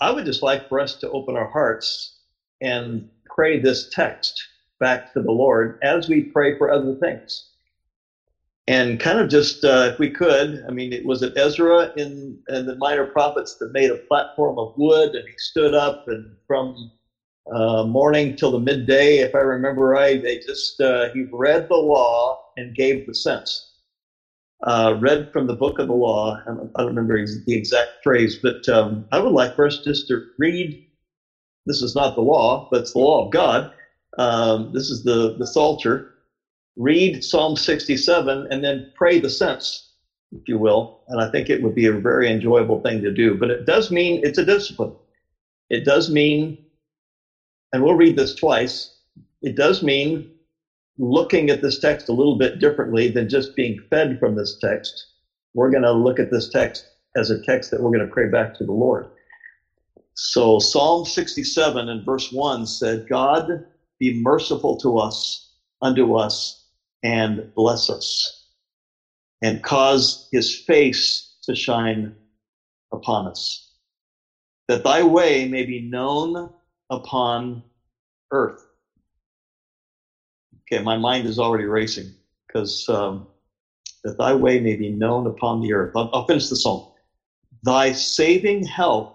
I would just like for us to open our hearts and pray this text back to the Lord as we pray for other things. And kind of just, uh, if we could, I mean, it was it Ezra in, in the minor prophets that made a platform of wood and he stood up and from uh, morning till the midday, if I remember right, they just, uh, he read the law and gave the sense. Uh, read from the book of the law. I don't, remember the exact phrase, but um, I would like for us just to read. This is not the law, but it's the law of God. Um, this is the, the Psalter. Read Psalm 67 and then pray the sense, if you will. And I think it would be a very enjoyable thing to do. But it does mean it's a discipline. It does mean, and we'll read this twice, it does mean looking at this text a little bit differently than just being fed from this text. We're going to look at this text as a text that we're going to pray back to the Lord. So Psalm 67 and verse 1 said, God be merciful to us, unto us, and bless us, and cause his face to shine upon us, that thy way may be known upon earth Okay, my mind is already racing because um, that thy way may be known upon the earth. I'll, I'll finish the psalm. Thy saving help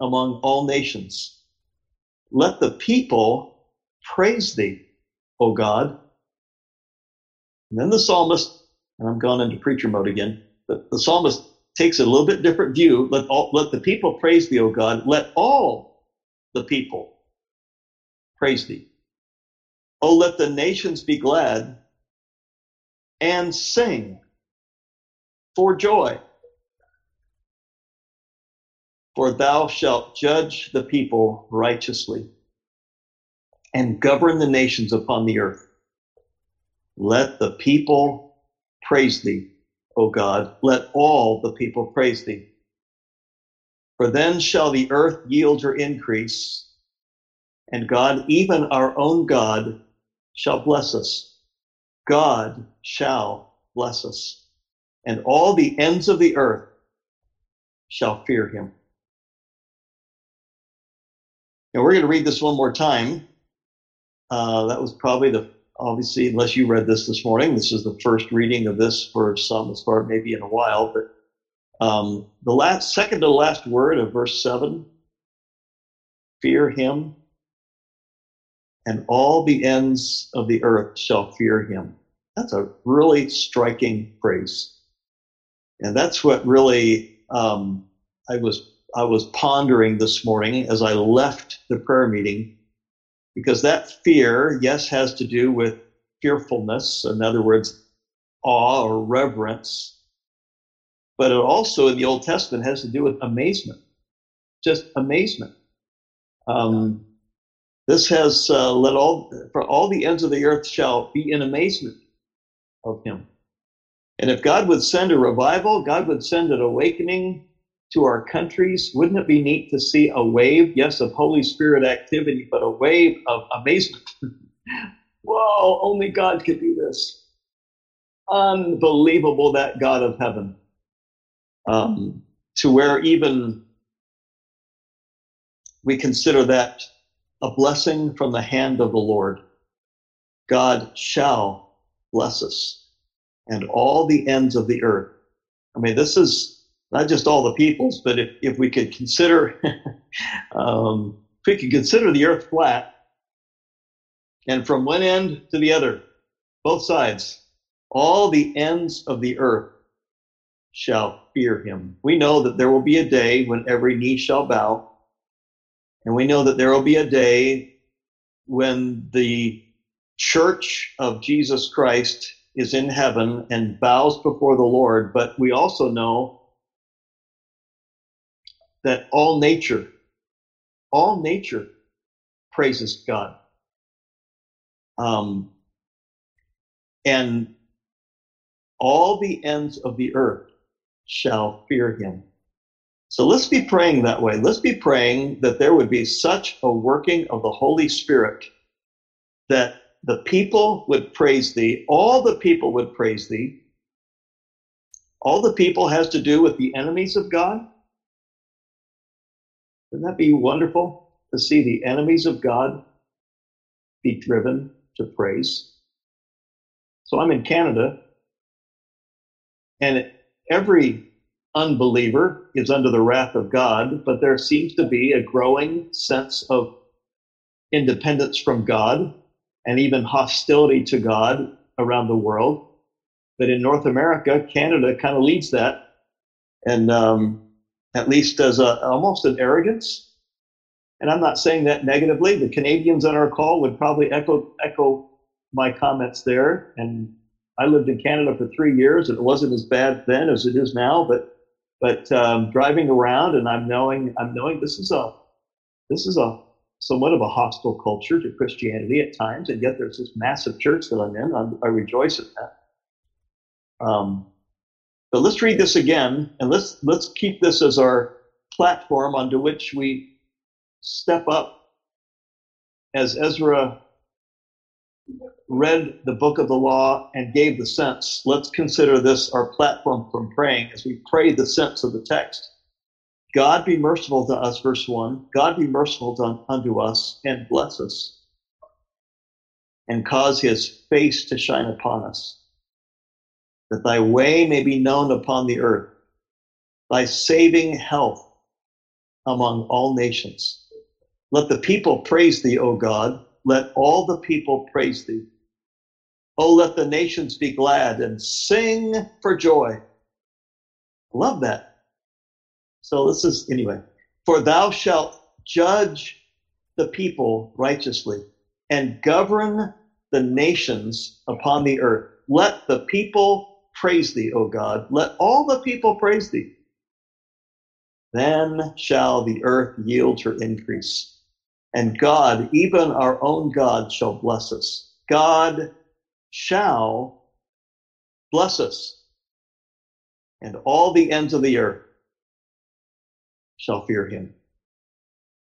among all nations. Let the people praise thee, O God. And then the psalmist, and I'm gone into preacher mode again, but the psalmist takes a little bit different view. Let all, let the people praise thee, O God. Let all the people praise thee. Oh, let the nations be glad and sing for joy. For thou shalt judge the people righteously and govern the nations upon the earth. Let the people praise thee, O God. Let all the people praise thee. For then shall the earth yield her increase, and God, even our own God, shall bless us. God shall bless us. And all the ends of the earth shall fear him. Now we're going to read this one more time. Uh, that was probably the, obviously, unless you read this this morning, this is the first reading of this for some as far maybe in a while, but um, the last, second to last word of verse 7 fear him and all the ends of the earth shall fear him. That's a really striking phrase. And that's what really um, I was I was pondering this morning as I left the prayer meeting, because that fear, yes, has to do with fearfulness. In other words, awe or reverence. But it also in the Old Testament has to do with amazement, just amazement. Um, this has uh, let all for all the ends of the earth shall be in amazement of him. And if God would send a revival, God would send an awakening to our countries. Wouldn't it be neat to see a wave, yes, of Holy Spirit activity, but a wave of amazement? Whoa, only God could do this. Unbelievable, that God of heaven. Um, to where even we consider that a blessing from the hand of the Lord. God shall bless us and all the ends of the earth. I mean, this is not just all the peoples, but if, if we could consider, um, if we could consider the earth flat and from one end to the other, both sides, all the ends of the earth shall fear him. We know that there will be a day when every knee shall bow and we know that there will be a day when the church of Jesus Christ is in heaven and bows before the Lord, but we also know that all nature, all nature praises God. Um, and all the ends of the earth shall fear him. So let's be praying that way. Let's be praying that there would be such a working of the Holy Spirit that the people would praise thee, all the people would praise thee. All the people has to do with the enemies of God, Wouldn't that be wonderful to see the enemies of God be driven to praise? So I'm in Canada, and every unbeliever is under the wrath of God, but there seems to be a growing sense of independence from God and even hostility to God around the world. But in North America, Canada kind of leads that, and um, at least as a, almost an arrogance. And I'm not saying that negatively. The Canadians on our call would probably echo echo my comments there. And I lived in Canada for three years, and it wasn't as bad then as it is now. But but um, driving around, and I'm knowing I'm knowing this is a this is a somewhat of a hostile culture to Christianity at times, and yet there's this massive church that I'm in. I'm, i rejoice in that. Um, but let's read this again, and let's let's keep this as our platform onto which we step up as Ezra read the book of the law and gave the sense. Let's consider this our platform from praying as we pray the sense of the text. God be merciful to us, verse 1. God be merciful to, unto us and bless us and cause his face to shine upon us that thy way may be known upon the earth, thy saving health among all nations. Let the people praise thee, O God. Let all the people praise thee. Oh, let the nations be glad and sing for joy. Love that. So this is, anyway, for thou shalt judge the people righteously and govern the nations upon the earth. Let the people praise thee, O God. Let all the people praise thee. Then shall the earth yield her increase. And God, even our own God, shall bless us. God shall bless us. And all the ends of the earth shall fear him.